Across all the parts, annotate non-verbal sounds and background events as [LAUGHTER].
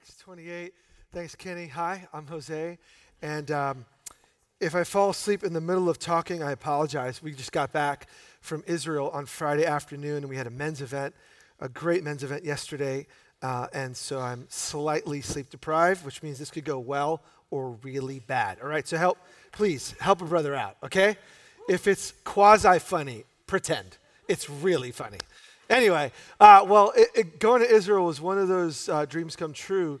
Acts 28. Thanks, Kenny. Hi, I'm Jose. And um, if I fall asleep in the middle of talking, I apologize. We just got back from Israel on Friday afternoon, and we had a men's event, a great men's event yesterday. Uh, and so I'm slightly sleep deprived, which means this could go well or really bad. All right, so help, please, help a brother out, okay? If it's quasi funny, pretend. It's really funny. Anyway, uh, well, it, it, going to Israel was one of those uh, dreams come true.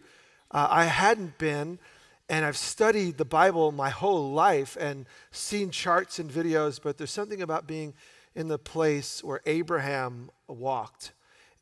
Uh, I hadn't been, and I've studied the Bible my whole life and seen charts and videos, but there's something about being in the place where Abraham walked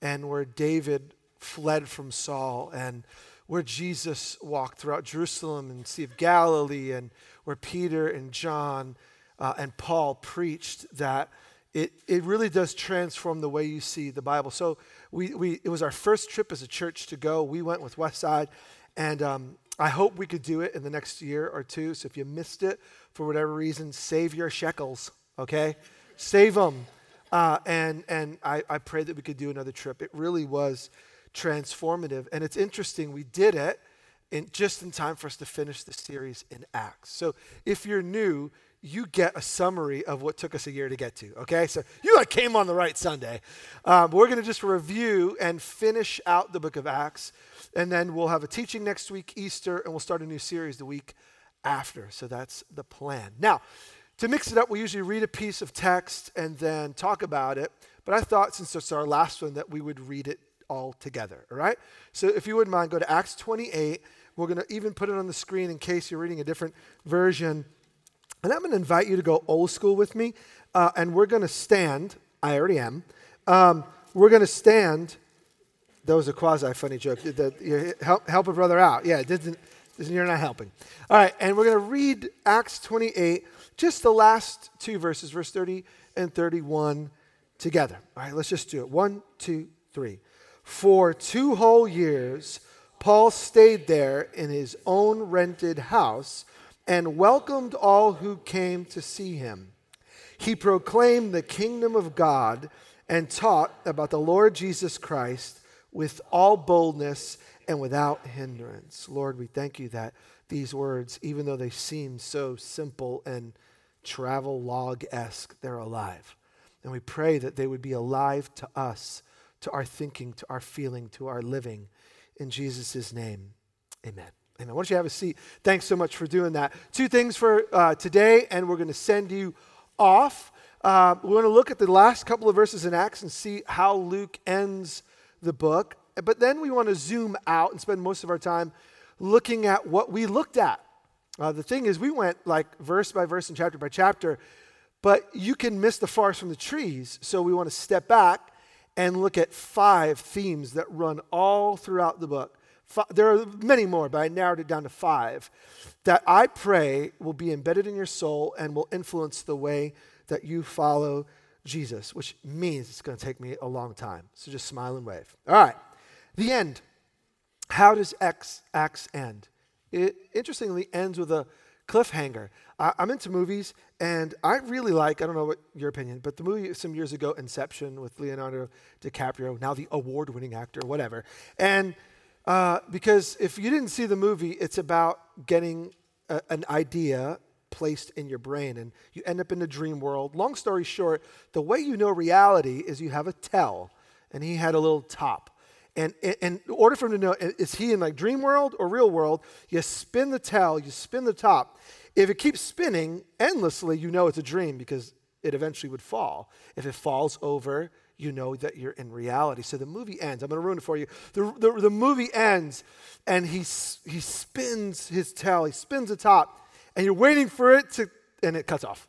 and where David fled from Saul and where Jesus walked throughout Jerusalem and Sea of Galilee and where Peter and John uh, and Paul preached that it, it really does transform the way you see the Bible. So we, we, it was our first trip as a church to go. We went with Westside, and um, I hope we could do it in the next year or two. So if you missed it for whatever reason, save your shekels, okay? Save them. Uh, and and I, I pray that we could do another trip. It really was transformative. And it's interesting, we did it in, just in time for us to finish the series in Acts. So if you're new, you get a summary of what took us a year to get to. Okay, so you like came on the right Sunday. Um, we're going to just review and finish out the book of Acts, and then we'll have a teaching next week, Easter, and we'll start a new series the week after. So that's the plan. Now, to mix it up, we usually read a piece of text and then talk about it. But I thought since it's our last one that we would read it all together. All right. So if you wouldn't mind, go to Acts 28. We're going to even put it on the screen in case you're reading a different version. And I'm going to invite you to go old school with me, uh, and we're going to stand. I already am. Um, we're going to stand. That was a quasi funny joke. That help, help a brother out. Yeah, it didn't, you're not helping. All right, and we're going to read Acts 28, just the last two verses, verse 30 and 31 together. All right, let's just do it. One, two, three. For two whole years, Paul stayed there in his own rented house and welcomed all who came to see him. He proclaimed the kingdom of God and taught about the Lord Jesus Christ with all boldness and without hindrance. Lord, we thank you that these words, even though they seem so simple and travel log esque, they're alive. And we pray that they would be alive to us, to our thinking, to our feeling, to our living. In Jesus' name, amen. Amen. Why don't you have a seat? Thanks so much for doing that. Two things for uh, today, and we're going to send you off. Uh, we want to look at the last couple of verses in Acts and see how Luke ends the book. But then we want to zoom out and spend most of our time looking at what we looked at. Uh, the thing is, we went like verse by verse and chapter by chapter, but you can miss the forest from the trees. So we want to step back and look at five themes that run all throughout the book there are many more, but I narrowed it down to five that I pray will be embedded in your soul and will influence the way that you follow Jesus, which means it's going to take me a long time. So just smile and wave. All right. The end. How does X, Acts end? It interestingly ends with a cliffhanger. I, am into movies, and I really like, I don't know what your opinion, but the movie some years ago, Inception, with Leonardo DiCaprio, now the award winning actor, whatever. And uh, because if you didn't see the movie, it's about getting a, an idea placed in your brain and you end up in a dream world. Long story short, the way you know reality is you have a tell, and he had a little top. And, and, and in order for him to know, is he in like dream world or real world, you spin the tell, you spin the top. If it keeps spinning endlessly, you know it's a dream because it eventually would fall. If it falls over, you know that you're in reality. So the movie ends. I'm going to ruin it for you. The, the, the movie ends, and he, he spins his tail, he spins the top, and you're waiting for it to, and it cuts off.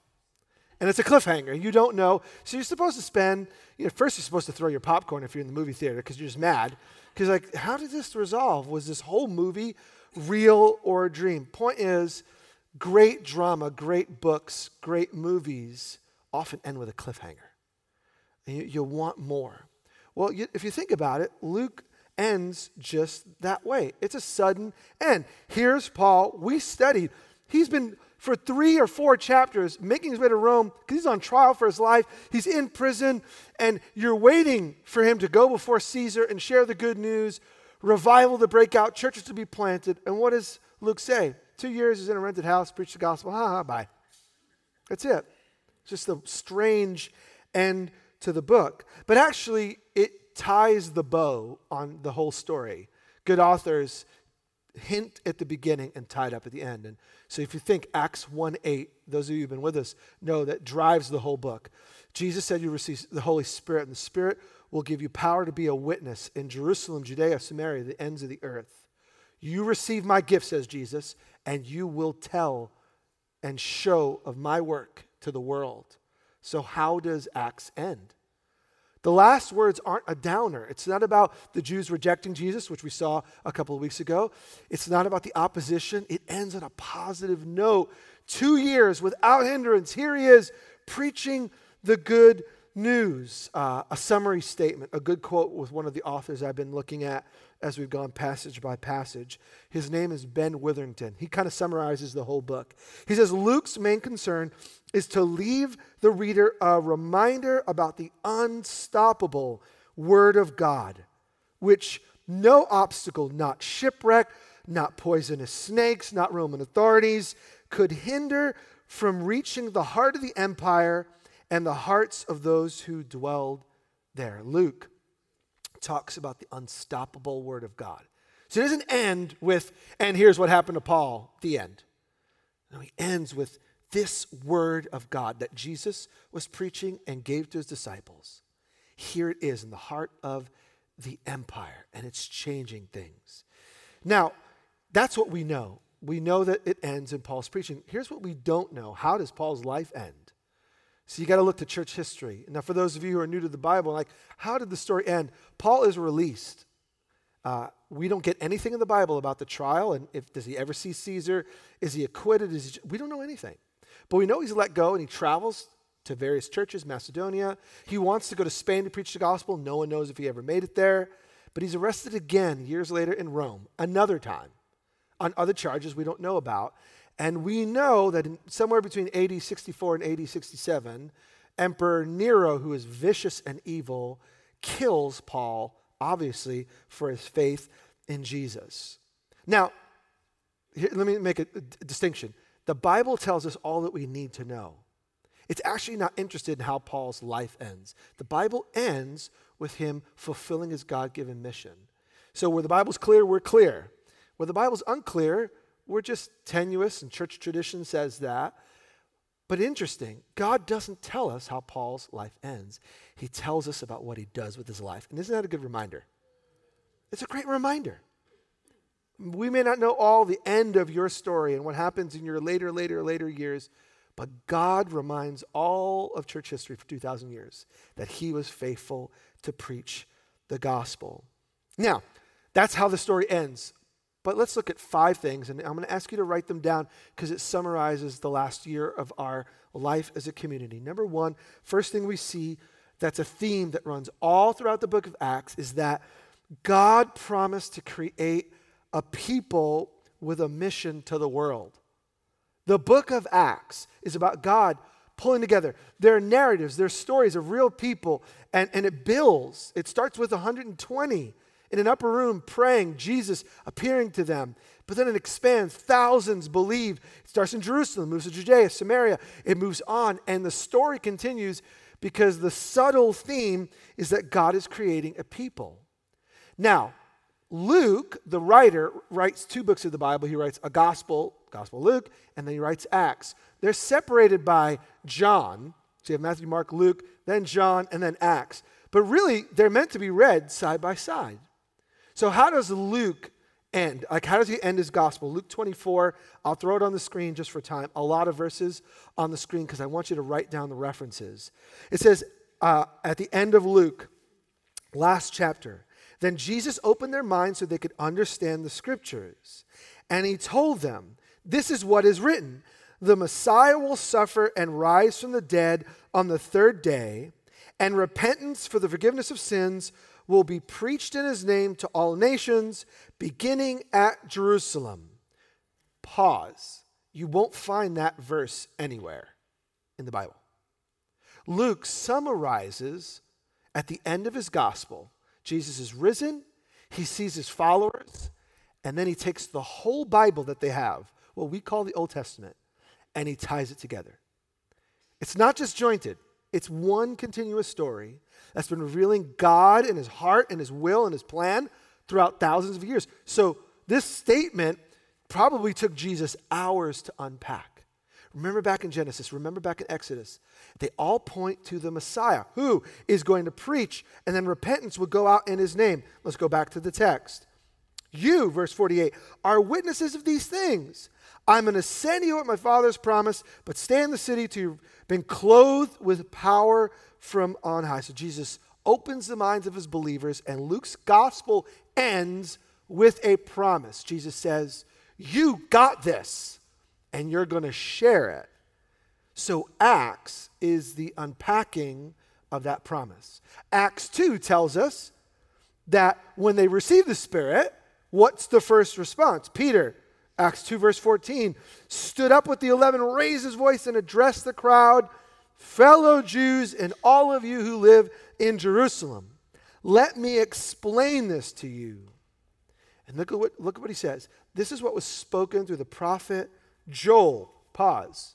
And it's a cliffhanger. You don't know. So you're supposed to spend, you know, first you're supposed to throw your popcorn if you're in the movie theater because you're just mad. Because, like, how did this resolve? Was this whole movie real or a dream? Point is, great drama, great books, great movies often end with a cliffhanger and you, you want more. Well, you, if you think about it, Luke ends just that way. It's a sudden end. Here's Paul. We studied. He's been for three or four chapters making his way to Rome because he's on trial for his life. He's in prison, and you're waiting for him to go before Caesar and share the good news revival to break out, churches to be planted. And what does Luke say? Two years he's in a rented house, preach the gospel, ha ha, bye. That's it. It's just a strange end to the book. But actually, it ties the bow on the whole story. Good authors hint at the beginning and tied up at the end. And so if you think Acts 1 8, those of you who've been with us know that drives the whole book. Jesus said you receive the Holy Spirit, and the Spirit will give you power to be a witness in Jerusalem, Judea, Samaria, the ends of the earth. You receive my gift, says Jesus, and you will tell and show of my work to the world. So, how does Acts end? The last words aren't a downer. It's not about the Jews rejecting Jesus, which we saw a couple of weeks ago. It's not about the opposition. It ends on a positive note. Two years without hindrance. Here he is preaching the good news. Uh, a summary statement, a good quote with one of the authors I've been looking at as we've gone passage by passage. His name is Ben Witherington. He kind of summarizes the whole book. He says Luke's main concern is to leave the reader a reminder about the unstoppable Word of God, which no obstacle, not shipwreck, not poisonous snakes, not Roman authorities, could hinder from reaching the heart of the empire and the hearts of those who dwelled there. Luke talks about the unstoppable Word of God. So it doesn't end with, and here's what happened to Paul, the end. No, he ends with this Word of God that Jesus was preaching and gave to his disciples. Here it is in the heart of the empire, and it's changing things. Now, that's what we know. We know that it ends in Paul's preaching. Here's what we don't know how does Paul's life end? So you got to look to church history. Now, for those of you who are new to the Bible, like, how did the story end? Paul is released. Uh, we don't get anything in the Bible about the trial, and if does he ever see Caesar? Is he acquitted? Is he, we don't know anything, but we know he's let go, and he travels to various churches, Macedonia. He wants to go to Spain to preach the gospel. No one knows if he ever made it there, but he's arrested again years later in Rome, another time, on other charges we don't know about. And we know that in, somewhere between AD 64 and AD 67, Emperor Nero, who is vicious and evil, kills Paul, obviously, for his faith in Jesus. Now, here, let me make a, a distinction. The Bible tells us all that we need to know. It's actually not interested in how Paul's life ends. The Bible ends with him fulfilling his God given mission. So, where the Bible's clear, we're clear. Where the Bible's unclear, we're just tenuous, and church tradition says that. But interesting, God doesn't tell us how Paul's life ends. He tells us about what he does with his life. And isn't that a good reminder? It's a great reminder. We may not know all the end of your story and what happens in your later, later, later years, but God reminds all of church history for 2,000 years that he was faithful to preach the gospel. Now, that's how the story ends. But let's look at five things, and I'm going to ask you to write them down because it summarizes the last year of our life as a community. Number one, first thing we see that's a theme that runs all throughout the book of Acts is that God promised to create a people with a mission to the world. The book of Acts is about God pulling together their narratives, their stories of real people, and, and it builds. It starts with 120 in an upper room praying, Jesus appearing to them. But then it expands. Thousands believe. It starts in Jerusalem, moves to Judea, Samaria. It moves on. And the story continues because the subtle theme is that God is creating a people. Now, Luke, the writer, writes two books of the Bible. He writes a gospel, Gospel Luke, and then he writes Acts. They're separated by John. So you have Matthew, Mark, Luke, then John, and then Acts. But really, they're meant to be read side by side. So, how does Luke end? Like, how does he end his gospel? Luke 24, I'll throw it on the screen just for time. A lot of verses on the screen because I want you to write down the references. It says uh, at the end of Luke, last chapter, then Jesus opened their minds so they could understand the scriptures. And he told them, This is what is written the Messiah will suffer and rise from the dead on the third day, and repentance for the forgiveness of sins will be preached in his name to all nations, beginning at Jerusalem. Pause. You won't find that verse anywhere in the Bible. Luke summarizes at the end of his gospel Jesus is risen, He sees his followers, and then he takes the whole Bible that they have, what we call the Old Testament, and he ties it together. It's not just jointed, it's one continuous story that's been revealing God and his heart and his will and his plan throughout thousands of years. So, this statement probably took Jesus hours to unpack. Remember back in Genesis, remember back in Exodus. They all point to the Messiah who is going to preach, and then repentance will go out in his name. Let's go back to the text. You, verse 48, are witnesses of these things. I'm going to send you what my father's promised, but stay in the city to you've been clothed with power from on high. So Jesus opens the minds of his believers, and Luke's gospel ends with a promise. Jesus says, You got this, and you're going to share it. So Acts is the unpacking of that promise. Acts 2 tells us that when they receive the Spirit, what's the first response? Peter, Acts 2, verse 14, stood up with the eleven, raised his voice, and addressed the crowd Fellow Jews, and all of you who live in Jerusalem, let me explain this to you. And look at what, look at what he says. This is what was spoken through the prophet Joel. Pause.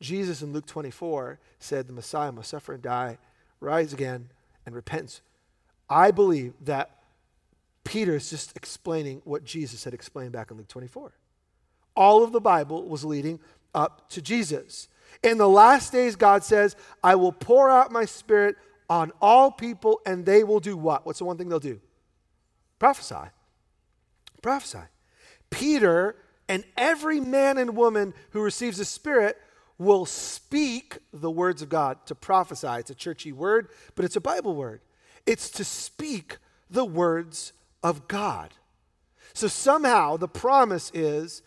Jesus in Luke 24 said the Messiah must suffer and die, rise again, and repent. I believe that Peter is just explaining what Jesus had explained back in Luke 24. All of the Bible was leading up to Jesus. In the last days, God says, I will pour out my spirit on all people, and they will do what? What's the one thing they'll do? Prophesy. Prophesy. Peter and every man and woman who receives the Spirit will speak the words of God to prophesy. It's a churchy word, but it's a Bible word. It's to speak the words of God. So somehow the promise is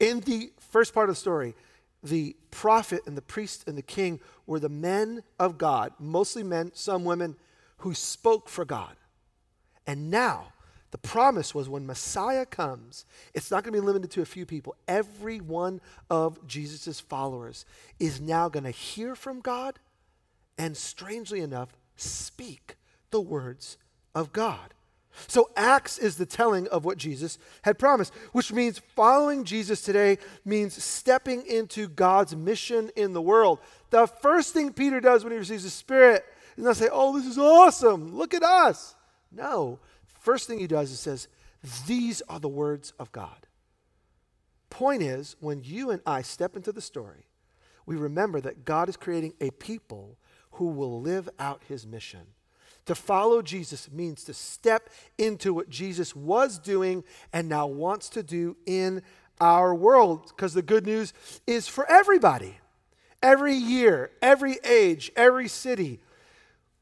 in the first part of the story, the prophet and the priest and the king were the men of God, mostly men, some women, who spoke for God. And now, the promise was when Messiah comes, it's not going to be limited to a few people. Every one of Jesus' followers is now going to hear from God and, strangely enough, speak the words of God. So, Acts is the telling of what Jesus had promised, which means following Jesus today means stepping into God's mission in the world. The first thing Peter does when he receives the Spirit is not say, Oh, this is awesome. Look at us. No, First thing he does is says, These are the words of God. Point is, when you and I step into the story, we remember that God is creating a people who will live out his mission. To follow Jesus means to step into what Jesus was doing and now wants to do in our world. Because the good news is for everybody. Every year, every age, every city,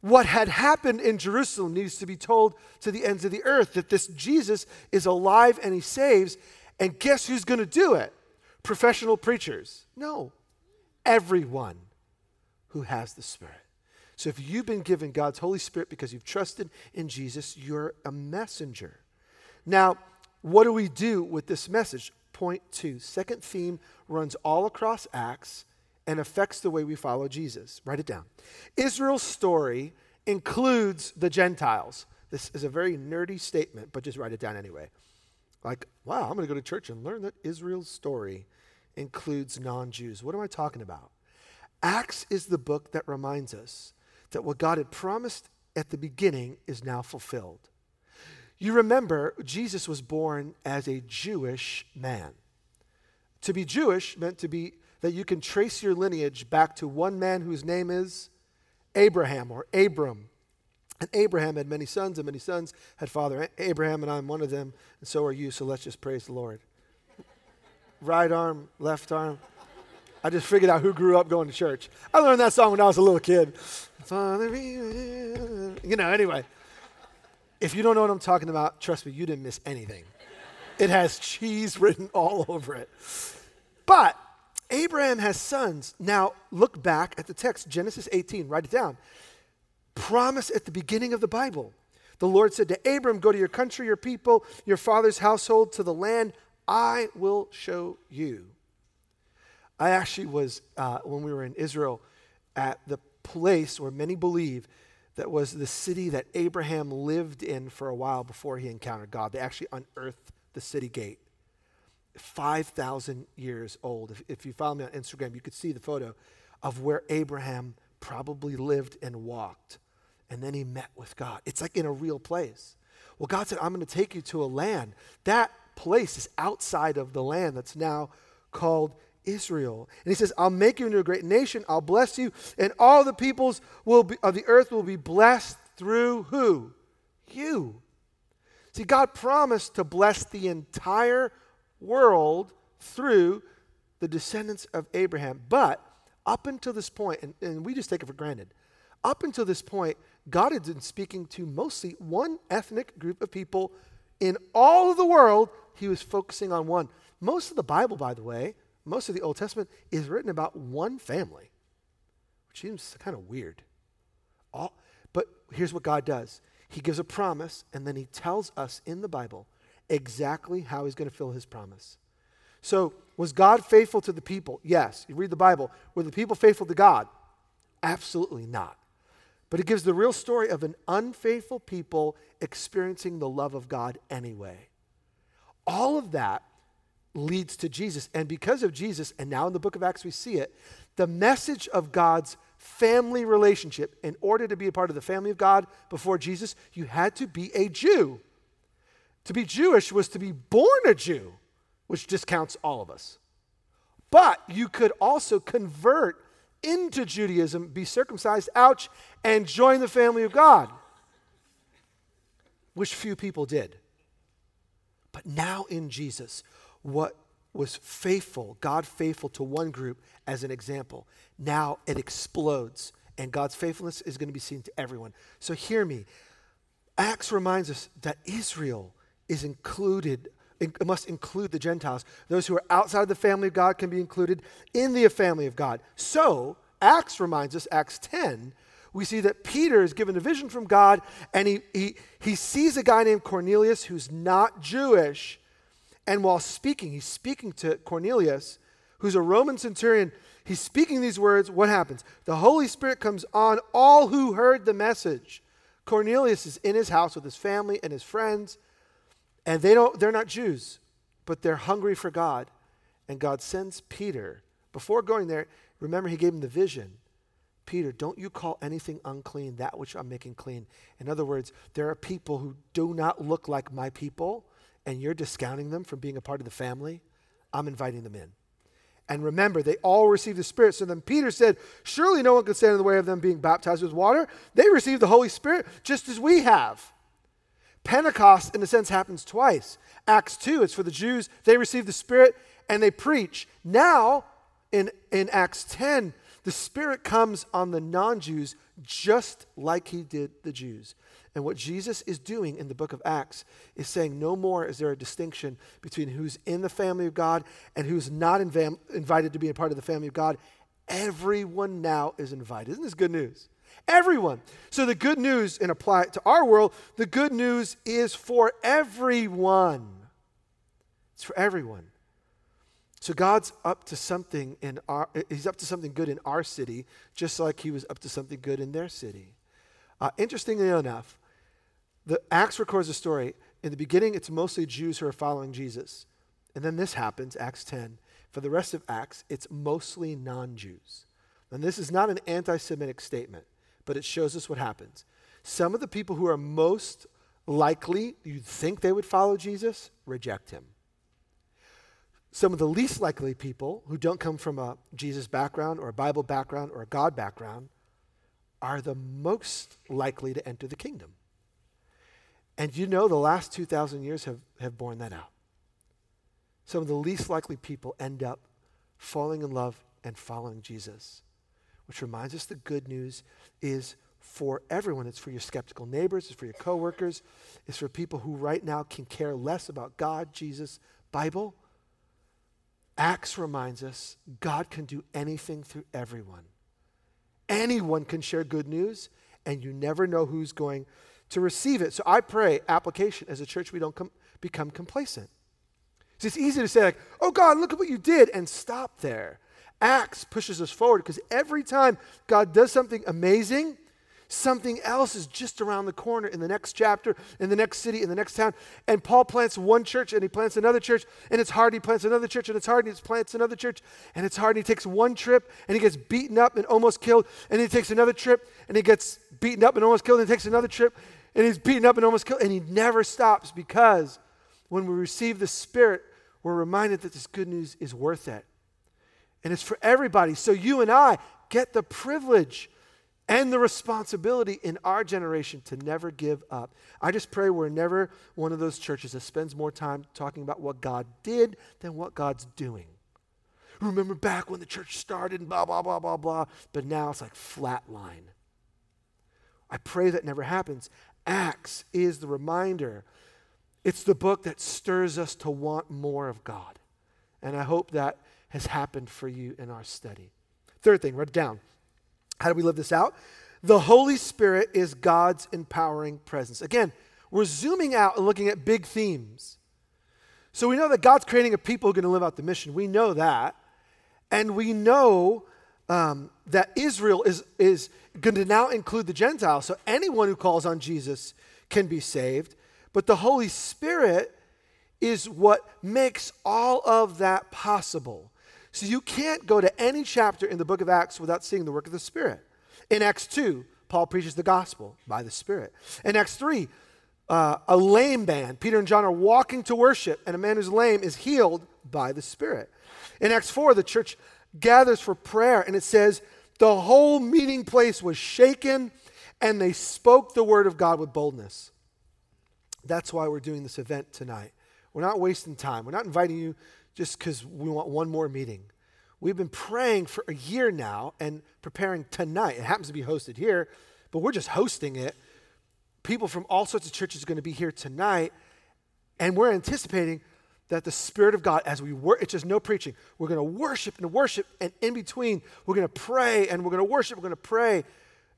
what had happened in Jerusalem needs to be told to the ends of the earth that this Jesus is alive and he saves. And guess who's going to do it? Professional preachers. No, everyone who has the Spirit. So if you've been given God's Holy Spirit because you've trusted in Jesus, you're a messenger. Now, what do we do with this message? Point two. Second theme runs all across Acts and affects the way we follow Jesus. Write it down. Israel's story includes the Gentiles. This is a very nerdy statement, but just write it down anyway. Like, wow, I'm going to go to church and learn that Israel's story includes non Jews. What am I talking about? Acts is the book that reminds us that what God had promised at the beginning is now fulfilled. You remember, Jesus was born as a Jewish man. To be Jewish meant to be that you can trace your lineage back to one man whose name is Abraham or Abram. And Abraham had many sons, and many sons had father Abraham, and I'm one of them, and so are you, so let's just praise the Lord. [LAUGHS] Right arm, left arm. I just figured out who grew up going to church. I learned that song when I was a little kid. Father, you know, anyway. If you don't know what I'm talking about, trust me, you didn't miss anything. It has cheese written all [LAUGHS] over it. But Abraham has sons. Now, look back at the text, Genesis 18, write it down. Promise at the beginning of the Bible. The Lord said to Abram, Go to your country, your people, your father's household, to the land I will show you. I actually was, uh, when we were in Israel, at the place where many believe that was the city that Abraham lived in for a while before he encountered God. They actually unearthed the city gate. 5,000 years old. If, if you follow me on Instagram, you could see the photo of where Abraham probably lived and walked. And then he met with God. It's like in a real place. Well, God said, I'm going to take you to a land. That place is outside of the land that's now called Israel. And he says, I'll make you into a great nation. I'll bless you. And all the peoples will be, of the earth will be blessed through who? You. See, God promised to bless the entire world through the descendants of Abraham. But up until this point, and, and we just take it for granted, up until this point, God had been speaking to mostly one ethnic group of people in all of the world. He was focusing on one. Most of the Bible, by the way, most of the Old Testament is written about one family, which seems kind of weird. All, but here's what God does He gives a promise, and then He tells us in the Bible exactly how He's going to fill His promise. So, was God faithful to the people? Yes. You read the Bible. Were the people faithful to God? Absolutely not. But it gives the real story of an unfaithful people experiencing the love of God anyway. All of that leads to Jesus. And because of Jesus, and now in the book of Acts we see it, the message of God's family relationship, in order to be a part of the family of God before Jesus, you had to be a Jew. To be Jewish was to be born a Jew, which discounts all of us. But you could also convert into Judaism, be circumcised, ouch, and join the family of God, which few people did. But now in Jesus, what was faithful, God faithful to one group as an example, now it explodes, and God's faithfulness is going to be seen to everyone. So hear me. Acts reminds us that Israel is included it must include the Gentiles. Those who are outside of the family of God can be included in the family of God. So, Acts reminds us, Acts 10, we see that Peter is given a vision from God and he, he, he sees a guy named Cornelius who's not Jewish. And while speaking, he's speaking to Cornelius, who's a Roman centurion. He's speaking these words. What happens? The Holy Spirit comes on all who heard the message. Cornelius is in his house with his family and his friends. And they don't, they're not Jews, but they're hungry for God. And God sends Peter. Before going there, remember, he gave him the vision. Peter, don't you call anything unclean that which I'm making clean. In other words, there are people who do not look like my people, and you're discounting them from being a part of the family. I'm inviting them in. And remember, they all received the Spirit. So then Peter said, Surely no one can stand in the way of them being baptized with water. They received the Holy Spirit just as we have. Pentecost, in a sense, happens twice. Acts 2, it's for the Jews. They receive the Spirit and they preach. Now, in, in Acts 10, the Spirit comes on the non Jews just like he did the Jews. And what Jesus is doing in the book of Acts is saying no more is there a distinction between who's in the family of God and who's not inv- invited to be a part of the family of God. Everyone now is invited. Isn't this good news? Everyone. So the good news, and apply it to our world, the good news is for everyone. It's for everyone. So God's up to something in our he's up to something good in our city, just like he was up to something good in their city. Uh, interestingly enough, the Acts records a story. In the beginning, it's mostly Jews who are following Jesus. And then this happens, Acts 10. For the rest of Acts, it's mostly non Jews. And this is not an anti Semitic statement but it shows us what happens. Some of the people who are most likely, you'd think they would follow Jesus, reject him. Some of the least likely people who don't come from a Jesus background or a Bible background or a God background are the most likely to enter the kingdom. And you know, the last 2,000 years have, have borne that out. Some of the least likely people end up falling in love and following Jesus which reminds us the good news is for everyone. It's for your skeptical neighbors, it's for your coworkers, it's for people who right now can care less about God, Jesus, Bible. Acts reminds us God can do anything through everyone. Anyone can share good news, and you never know who's going to receive it. So I pray, application, as a church, we don't com- become complacent. it's easy to say, like, oh God, look at what you did, and stop there. Acts pushes us forward because every time God does something amazing, Something else is just around the corner in the next chapter, in the next city, in the next town. And Paul plants one church and he plants another church, and it's hard. He plants another church and it's hard. And he plants another church and it's hard. And he takes one trip and he gets beaten up and almost killed. And he takes another trip and he gets beaten up and almost killed. And he takes another trip and he's beaten up and almost killed. And he never stops because when we receive the Spirit, we're reminded that this good news is worth it. And it's for everybody. So you and I get the privilege and the responsibility in our generation to never give up. I just pray we're never one of those churches that spends more time talking about what God did than what God's doing. Remember back when the church started and blah, blah, blah, blah, blah, but now it's like flatline. I pray that never happens. Acts is the reminder. It's the book that stirs us to want more of God. And I hope that has happened for you in our study. Third thing, write it down. How do we live this out? The Holy Spirit is God's empowering presence. Again, we're zooming out and looking at big themes. So we know that God's creating a people who are going to live out the mission. We know that. And we know um, that Israel is, is going to now include the Gentiles. So anyone who calls on Jesus can be saved. But the Holy Spirit is what makes all of that possible. So you can't go to any chapter in the book of Acts without seeing the work of the Spirit. In Acts 2, Paul preaches the gospel by the Spirit. In Acts 3, uh, a lame man, Peter and John are walking to worship, and a man who's lame is healed by the Spirit. In Acts 4, the church gathers for prayer, and it says, the whole meeting place was shaken, and they spoke the word of God with boldness. That's why we're doing this event tonight. We're not wasting time. We're not inviting you just because we want one more meeting. We've been praying for a year now and preparing tonight. It happens to be hosted here, but we're just hosting it. People from all sorts of churches are going to be here tonight, and we're anticipating that the Spirit of God, as we work, it's just no preaching. We're going to worship and worship, and in between, we're going to pray and we're going to worship, we're going to pray,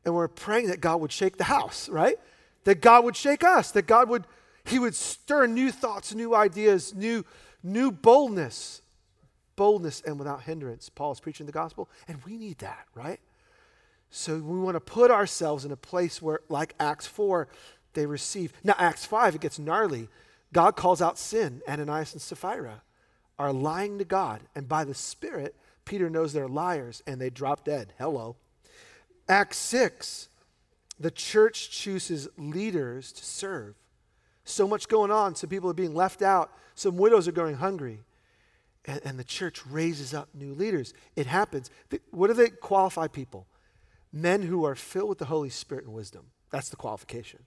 and we're praying that God would shake the house, right? That God would shake us, that God would, He would stir new thoughts, new ideas, new new boldness. Boldness and without hindrance. Paul is preaching the gospel, and we need that, right? So we want to put ourselves in a place where, like Acts 4, they receive. Now, Acts 5, it gets gnarly. God calls out sin. Ananias and Sapphira are lying to God, and by the Spirit, Peter knows they're liars, and they drop dead. Hello. Acts 6, the church chooses leaders to serve. So much going on. so people are being left out. Some widows are going hungry. And, and the church raises up new leaders. It happens. What do they qualify people? Men who are filled with the Holy Spirit and wisdom. That's the qualification.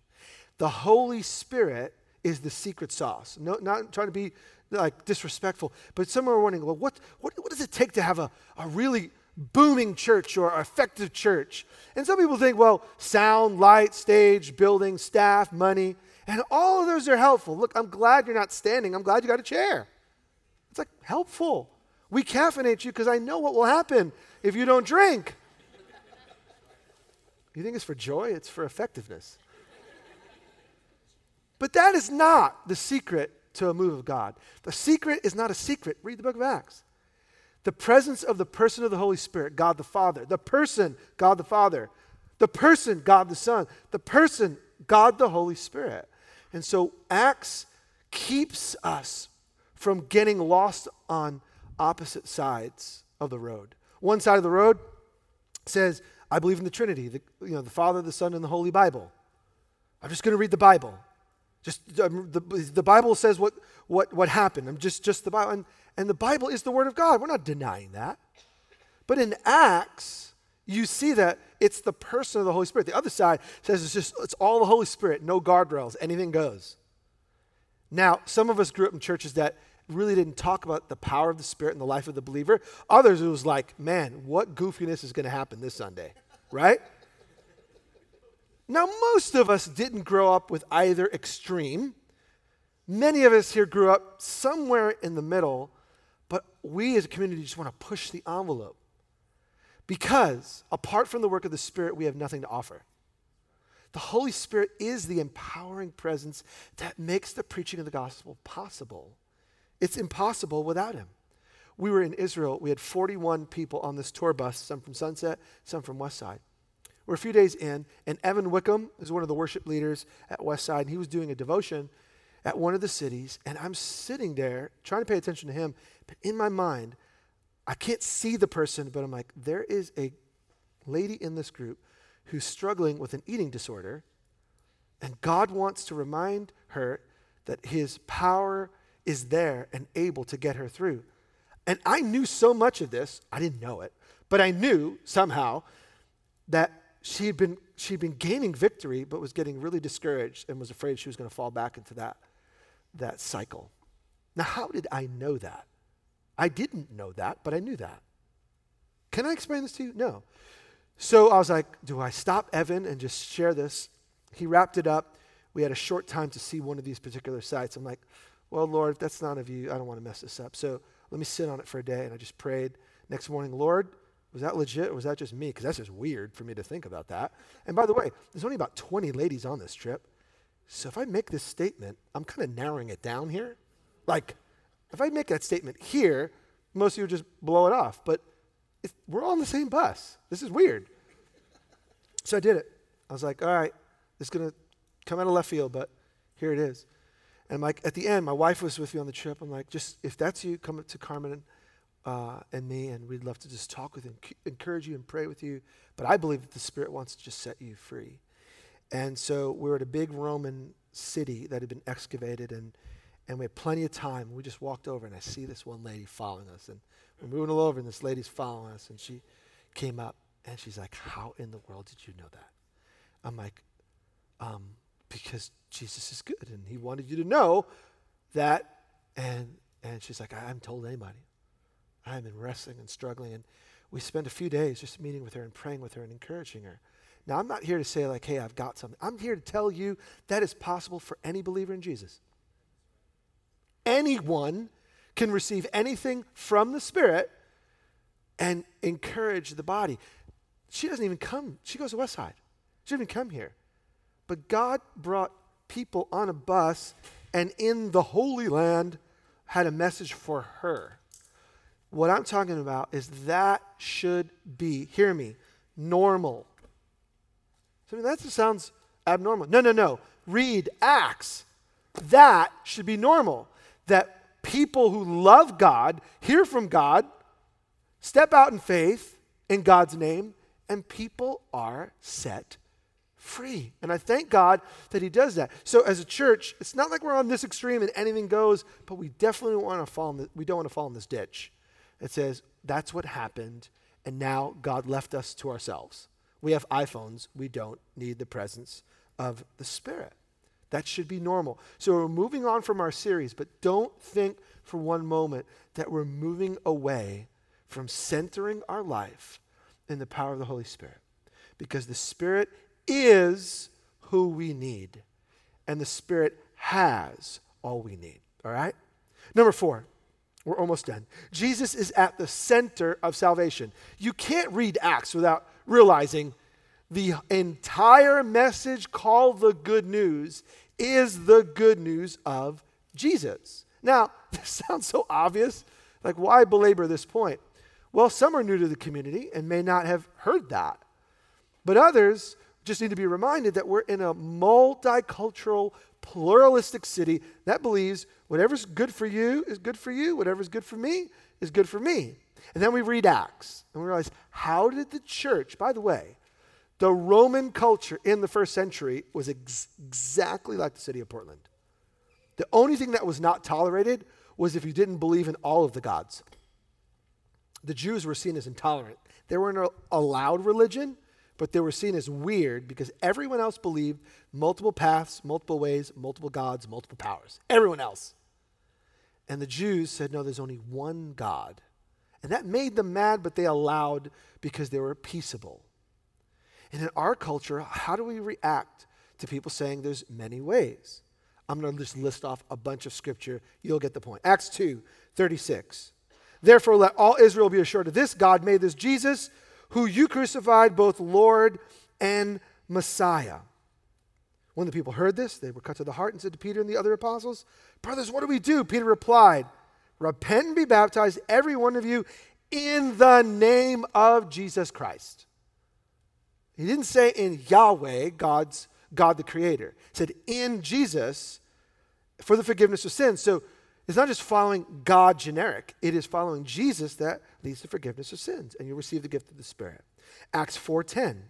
The Holy Spirit is the secret sauce. No, not trying to be like disrespectful, but some are wondering, well, what, what, what does it take to have a, a really booming church or effective church? And some people think, well, sound, light, stage, building, staff, money. And all of those are helpful. Look, I'm glad you're not standing. I'm glad you got a chair. It's like helpful. We caffeinate you because I know what will happen if you don't drink. You think it's for joy? It's for effectiveness. But that is not the secret to a move of God. The secret is not a secret. Read the book of Acts. The presence of the person of the Holy Spirit, God the Father, the person, God the Father, the person, God the Son, the person, God the Holy Spirit. And so Acts keeps us from getting lost on opposite sides of the road. One side of the road says, I believe in the Trinity, the, you know, the Father, the Son, and the Holy Bible. I'm just going to read the Bible. Just um, the, the Bible says what, what, what happened. I'm just, just the Bible. And, and the Bible is the Word of God. We're not denying that. But in Acts, you see that it's the person of the Holy Spirit. The other side says it's just it's all the Holy Spirit, no guardrails, anything goes. Now, some of us grew up in churches that really didn't talk about the power of the Spirit in the life of the believer. Others, it was like, man, what goofiness is going to happen this Sunday, right? Now, most of us didn't grow up with either extreme. Many of us here grew up somewhere in the middle, but we as a community just want to push the envelope. Because apart from the work of the Spirit, we have nothing to offer. The Holy Spirit is the empowering presence that makes the preaching of the gospel possible. It's impossible without Him. We were in Israel. We had 41 people on this tour bus, some from Sunset, some from Westside. We're a few days in, and Evan Wickham is one of the worship leaders at Westside, and he was doing a devotion at one of the cities, and I'm sitting there trying to pay attention to him, but in my mind, I can't see the person, but I'm like, there is a lady in this group who's struggling with an eating disorder, and God wants to remind her that his power is there and able to get her through. And I knew so much of this, I didn't know it, but I knew somehow that she had been she'd been gaining victory but was getting really discouraged and was afraid she was going to fall back into that that cycle. Now, how did I know that? I didn't know that, but I knew that. Can I explain this to you? No. So I was like, do I stop Evan and just share this? He wrapped it up. We had a short time to see one of these particular sites. I'm like, well, Lord, that's not of you, I don't want to mess this up. So let me sit on it for a day. And I just prayed. Next morning, Lord, was that legit or was that just me? Because that's just weird for me to think about that. And by the way, there's only about 20 ladies on this trip. So if I make this statement, I'm kind of narrowing it down here. Like, if I make that statement here, most of you would just blow it off. But we're all on the same bus. This is weird. So I did it. I was like, all right, this is going to come out of left field, but here it is. And I'm like at the end, my wife was with me on the trip. I'm like, just if that's you, come up to Carmen and, uh, and me, and we'd love to just talk with you, encourage you, and pray with you. But I believe that the Spirit wants to just set you free. And so we were at a big Roman city that had been excavated, and, and we had plenty of time. We just walked over, and I see this one lady following us. And we're moving all over, and this lady's following us, and she came up, and she's like, How in the world did you know that? I'm like, um, Because Jesus is good, and he wanted you to know that. And, and she's like, I haven't told anybody. I've been wrestling and struggling. And we spent a few days just meeting with her and praying with her and encouraging her. Now, I'm not here to say, like, hey, I've got something. I'm here to tell you that is possible for any believer in Jesus. Anyone can receive anything from the Spirit and encourage the body. She doesn't even come, she goes to Westside. She didn't even come here. But God brought people on a bus and in the Holy Land had a message for her. What I'm talking about is that should be, hear me, normal I mean, that just sounds abnormal. No, no, no. Read Acts. That should be normal. That people who love God hear from God, step out in faith in God's name, and people are set free. And I thank God that He does that. So as a church, it's not like we're on this extreme and anything goes, but we definitely want to fall in the, we don't want to fall in this ditch. It says that's what happened, and now God left us to ourselves. We have iPhones. We don't need the presence of the Spirit. That should be normal. So we're moving on from our series, but don't think for one moment that we're moving away from centering our life in the power of the Holy Spirit. Because the Spirit is who we need, and the Spirit has all we need. All right? Number four, we're almost done. Jesus is at the center of salvation. You can't read Acts without realizing the entire message called the good news is the good news of Jesus. Now, [LAUGHS] this sounds so obvious. Like, why belabor this point? Well, some are new to the community and may not have heard that. But others just need to be reminded that we're in a multicultural, pluralistic city that believes whatever's good for you is good for you, whatever's good for me is good for me. And then we read Acts and we realize how did the church, by the way, the Roman culture in the first century was ex- exactly like the city of Portland. The only thing that was not tolerated was if you didn't believe in all of the gods. The Jews were seen as intolerant. They weren't allowed religion, but they were seen as weird because everyone else believed multiple paths, multiple ways, multiple gods, multiple powers. Everyone else. And the Jews said, no, there's only one God. And that made them mad, but they allowed because they were peaceable. And in our culture, how do we react to people saying there's many ways? I'm going to just list off a bunch of scripture. You'll get the point. Acts 2 36. Therefore, let all Israel be assured of this God made this Jesus, who you crucified, both Lord and Messiah. When the people heard this, they were cut to the heart and said to Peter and the other apostles, Brothers, what do we do? Peter replied, Repent and be baptized, every one of you, in the name of Jesus Christ. He didn't say in Yahweh, God's God the Creator. He said in Jesus for the forgiveness of sins. So it's not just following God generic, it is following Jesus that leads to forgiveness of sins, and you receive the gift of the Spirit. Acts 4:10.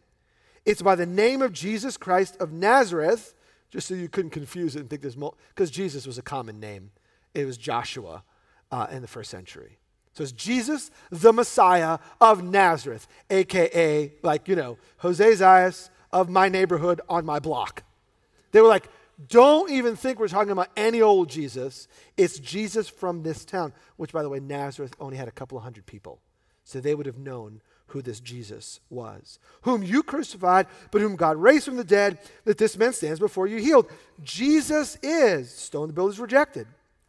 It's by the name of Jesus Christ of Nazareth, just so you couldn't confuse it and think there's more, because Jesus was a common name. It was Joshua uh, in the first century. So it's Jesus, the Messiah of Nazareth, aka, like, you know, Jose Zayas of my neighborhood on my block. They were like, don't even think we're talking about any old Jesus. It's Jesus from this town, which, by the way, Nazareth only had a couple of hundred people. So they would have known who this Jesus was, whom you crucified, but whom God raised from the dead, that this man stands before you healed. Jesus is, stone the builders rejected,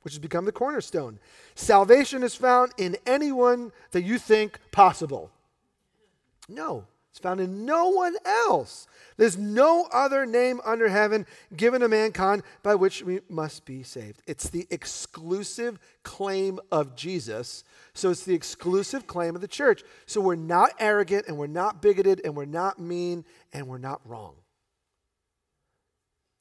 which has become the cornerstone. Salvation is found in anyone that you think possible. No, it's found in no one else. There's no other name under heaven given to mankind by which we must be saved. It's the exclusive claim of Jesus. So it's the exclusive claim of the church. So we're not arrogant and we're not bigoted and we're not mean and we're not wrong.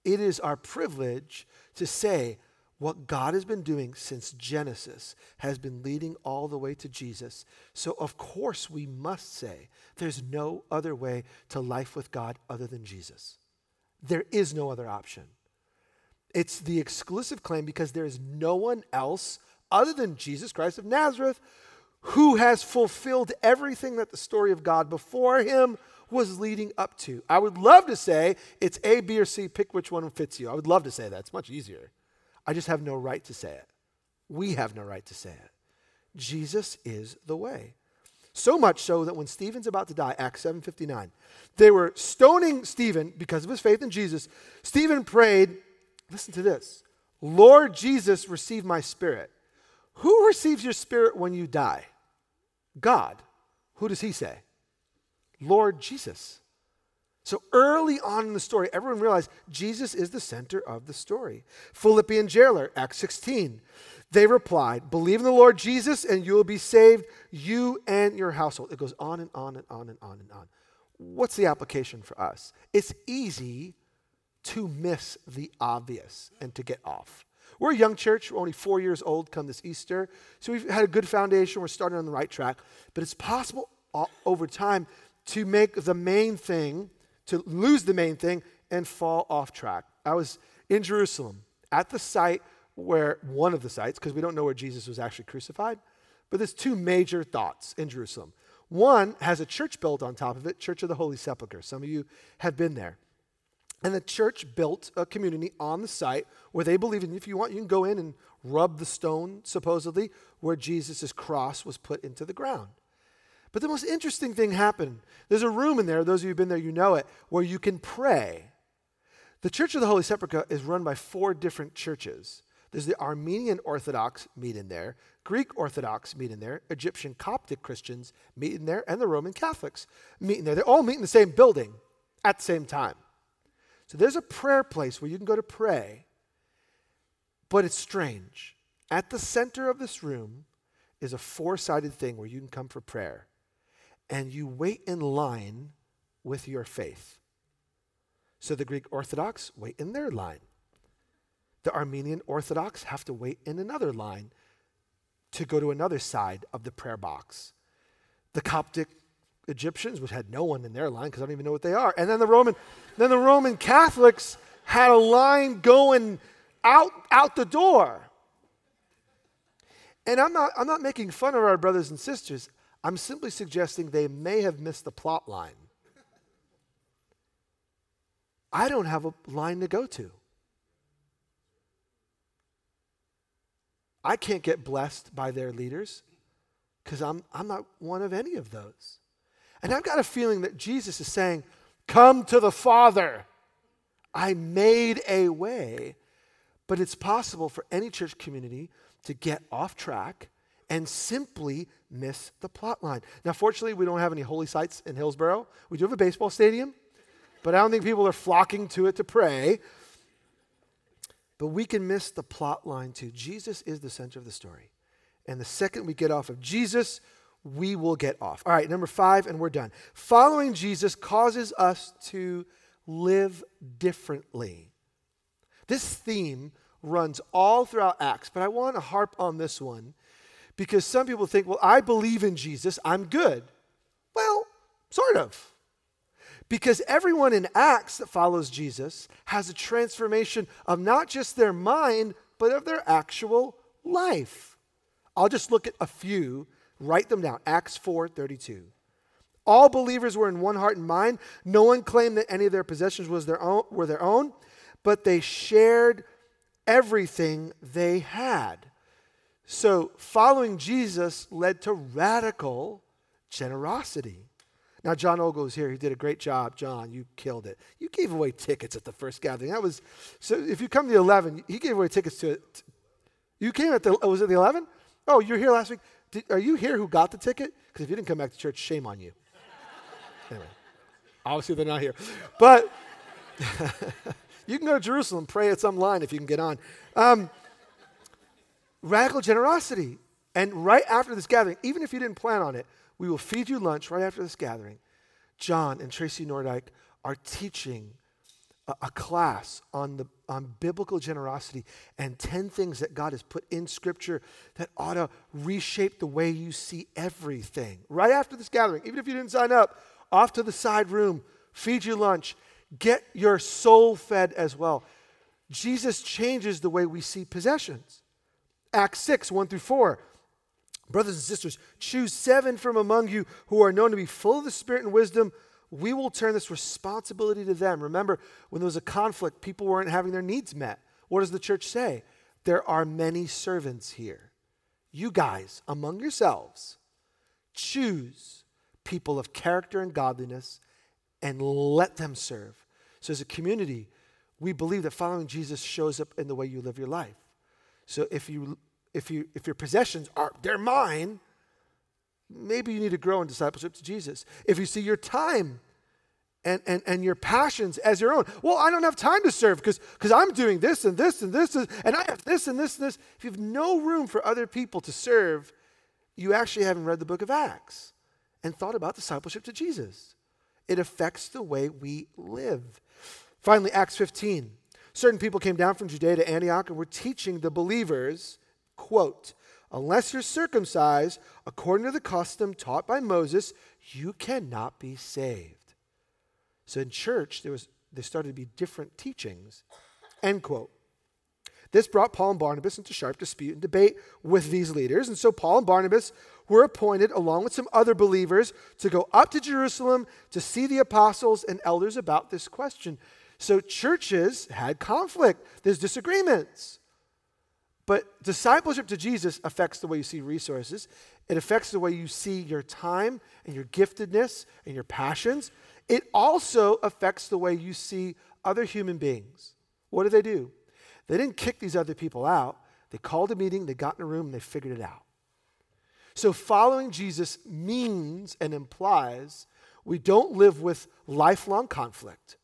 It is our privilege to say, what God has been doing since Genesis has been leading all the way to Jesus. So, of course, we must say there's no other way to life with God other than Jesus. There is no other option. It's the exclusive claim because there is no one else other than Jesus Christ of Nazareth who has fulfilled everything that the story of God before him was leading up to. I would love to say it's A, B, or C, pick which one fits you. I would love to say that. It's much easier. I just have no right to say it. We have no right to say it. Jesus is the way. So much so that when Stephen's about to die, Acts 7:59, they were stoning Stephen because of his faith in Jesus. Stephen prayed, listen to this. Lord Jesus, receive my spirit. Who receives your spirit when you die? God. Who does he say? Lord Jesus. So early on in the story, everyone realized Jesus is the center of the story. Philippian jailer, Acts 16. They replied, Believe in the Lord Jesus and you will be saved, you and your household. It goes on and on and on and on and on. What's the application for us? It's easy to miss the obvious and to get off. We're a young church, we're only four years old come this Easter. So we've had a good foundation, we're starting on the right track. But it's possible uh, over time to make the main thing to lose the main thing and fall off track. I was in Jerusalem at the site where one of the sites, because we don't know where Jesus was actually crucified, but there's two major thoughts in Jerusalem. One has a church built on top of it, Church of the Holy Sepulchre. Some of you have been there. And the church built a community on the site where they believe, and if you want, you can go in and rub the stone, supposedly, where Jesus' cross was put into the ground. But the most interesting thing happened. There's a room in there, those of you who've been there, you know it, where you can pray. The Church of the Holy Sepulchre is run by four different churches. There's the Armenian Orthodox meet in there, Greek Orthodox meet in there, Egyptian Coptic Christians meet in there, and the Roman Catholics meet in there. They all meet in the same building at the same time. So there's a prayer place where you can go to pray, but it's strange. At the center of this room is a four sided thing where you can come for prayer and you wait in line with your faith. So the Greek Orthodox wait in their line. The Armenian Orthodox have to wait in another line to go to another side of the prayer box. The Coptic Egyptians, which had no one in their line because I don't even know what they are. And then the Roman, then the Roman Catholics had a line going out, out the door. And I'm not, I'm not making fun of our brothers and sisters. I'm simply suggesting they may have missed the plot line. I don't have a line to go to. I can't get blessed by their leaders because I'm, I'm not one of any of those. And I've got a feeling that Jesus is saying, Come to the Father. I made a way. But it's possible for any church community to get off track and simply miss the plot line. Now, fortunately, we don't have any holy sites in Hillsboro. We do have a baseball stadium, but I don't think people are flocking to it to pray. But we can miss the plot line too. Jesus is the center of the story. And the second we get off of Jesus, we will get off. All right, number five, and we're done. Following Jesus causes us to live differently. This theme runs all throughout Acts, but I want to harp on this one because some people think, well, I believe in Jesus, I'm good. Well, sort of. Because everyone in Acts that follows Jesus has a transformation of not just their mind, but of their actual life. I'll just look at a few, write them down. Acts 4 32. All believers were in one heart and mind. No one claimed that any of their possessions was their own, were their own, but they shared everything they had. So, following Jesus led to radical generosity. Now, John Ogle is here. He did a great job. John, you killed it. You gave away tickets at the first gathering. That was so. If you come to the 11, he gave away tickets to it. You came at the was it the 11? Oh, you're here last week. Did, are you here who got the ticket? Because if you didn't come back to church, shame on you. [LAUGHS] Anyway, obviously they're not here. But [LAUGHS] you can go to Jerusalem, pray at some line if you can get on. Um, radical generosity. And right after this gathering, even if you didn't plan on it, we will feed you lunch right after this gathering. John and Tracy Nordyke are teaching a, a, class on, the, on biblical generosity and 10 things that God has put in Scripture that ought to reshape the way you see everything. Right after this gathering, even if you didn't sign up, off to the side room, feed you lunch, get your soul fed as well. Jesus changes the way we see possessions. Acts 6, 1 through 4. Brothers and sisters, choose seven from among you who are known to be full of the Spirit and wisdom. We will turn this responsibility to them. Remember, when there was a conflict, people weren't having their needs met. What does the church say? There are many servants here. You guys, among yourselves, choose people of character and godliness and let them serve. So, as a community, we believe that following Jesus shows up in the way you live your life. So, if you if you if your possessions are they're mine, maybe you need to grow in discipleship to Jesus. If you see your time and, and, and your passions as your own. Well, I don't have time to serve because I'm doing this and this and this and I have this and this and this. If you have no room for other people to serve, you actually haven't read the book of Acts and thought about discipleship to Jesus. It affects the way we live. Finally, Acts 15. Certain people came down from Judea to Antioch and were teaching the believers, quote, unless you're circumcised according to the custom taught by Moses, you cannot be saved. So in church, there was there started to be different teachings. End quote. This brought Paul and Barnabas into sharp dispute and debate with these leaders. And so Paul and Barnabas were appointed, along with some other believers, to go up to Jerusalem to see the apostles and elders about this question. So churches had conflict, there's disagreements. But discipleship to Jesus affects the way you see resources. It affects the way you see your time and your giftedness and your passions. It also affects the way you see other human beings. What do they do? They didn't kick these other people out. They called a meeting, they got in a room, and they figured it out. So, following Jesus means and implies we don't live with lifelong conflict,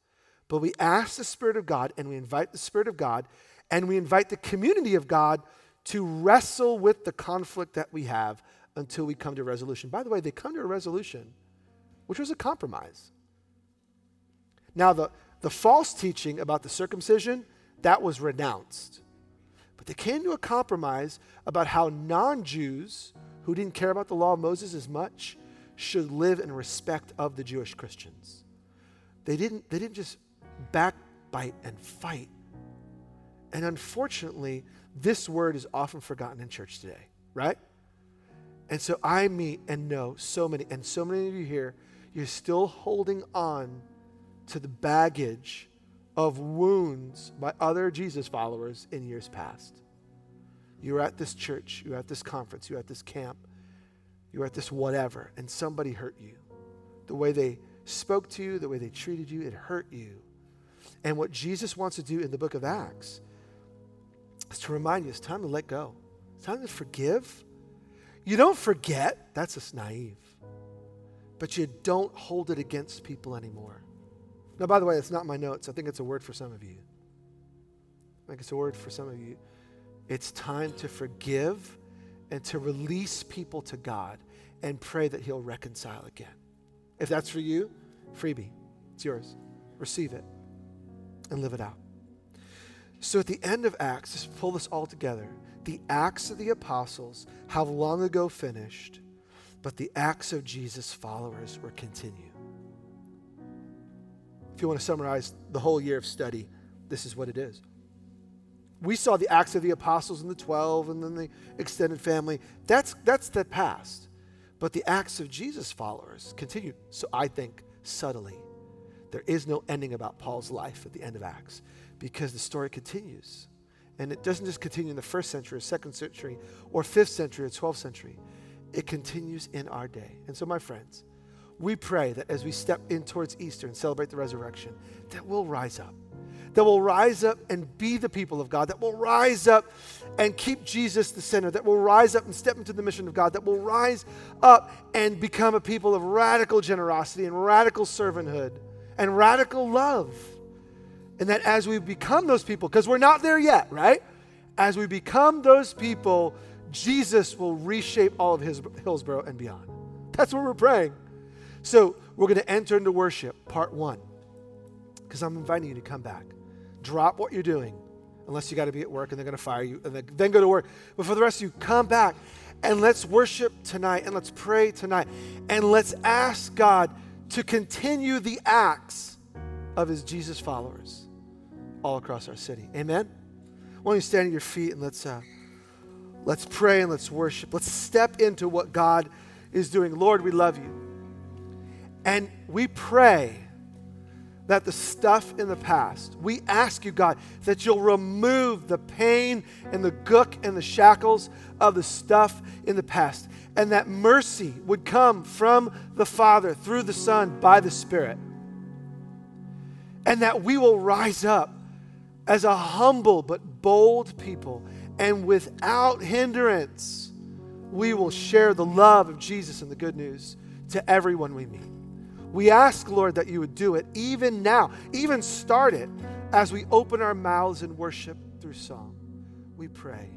but we ask the Spirit of God and we invite the Spirit of God and we invite the community of God to wrestle with the conflict that we have until we come to a resolution. By the way, they come to a resolution, which was a compromise. Now, the, the false teaching about the circumcision, that was renounced. But they came to a compromise about how non Jews who didn't care about the law of Moses as much should live in respect of the Jewish Christians. They didn't, they didn't just backbite and fight. And unfortunately, this word is often forgotten in church today, right? And so I meet and know so many, and so many of you here, you're still holding on to the baggage of wounds by other Jesus followers in years past. You were at this church, you were at this conference, you were at this camp, you were at this whatever, and somebody hurt you. The way they spoke to you, the way they treated you, it hurt you. And what Jesus wants to do in the book of Acts is to remind you it's time to let go, it's time to forgive. You don't forget, that's just naive. But you don't hold it against people anymore. Now, by the way, it's not my notes. I think it's a word for some of you. I think it's a word for some of you. It's time to forgive and to release people to God and pray that He'll reconcile again. If that's for you, freebie. It's yours. Receive it and live it out. So at the end of Acts, just pull this all together. The Acts of the Apostles have long ago finished, but the Acts of Jesus' followers will continue. If you want to summarize the whole year of study, this is what it is. We saw the Acts of the Apostles and the 12 and then the extended family. That's, that's the past. But the Acts of Jesus' followers continue. So I think subtly, there is no ending about Paul's life at the end of Acts because the story continues. And it doesn't just continue in the first century or second century or fifth century or 12th century. It continues in our day. And so, my friends, we pray that as we step in towards Easter and celebrate the resurrection, that we'll rise up. That will rise up and be the people of God, that will rise up and keep Jesus the center, that will rise up and step into the mission of God, that will rise up and become a people of radical generosity and radical servanthood and radical love. And that as we become those people, because we're not there yet, right? As we become those people, Jesus will reshape all of his, Hillsboro and beyond. That's what we're praying. So we're going to enter into worship, part one, because I'm inviting you to come back. Drop what you're doing, unless you got to be at work and they're going to fire you, and then go to work. But for the rest of you, come back and let's worship tonight and let's pray tonight and let's ask God to continue the acts of his Jesus followers all across our city. Amen? Why don't you stand on your feet and let's, uh, let's pray and let's worship. Let's step into what God is doing. Lord, we love you. And we pray that the stuff in the past, we ask you, God, that you'll remove the pain and the gook and the shackles of the stuff in the past, and that mercy would come from the Father through the Son by the Spirit, and that we will rise up as a humble but bold people, and without hindrance, we will share the love of Jesus and the good news to everyone we meet. We ask, Lord, that you would do it even now, even start it as we open our mouths in worship through song. We pray.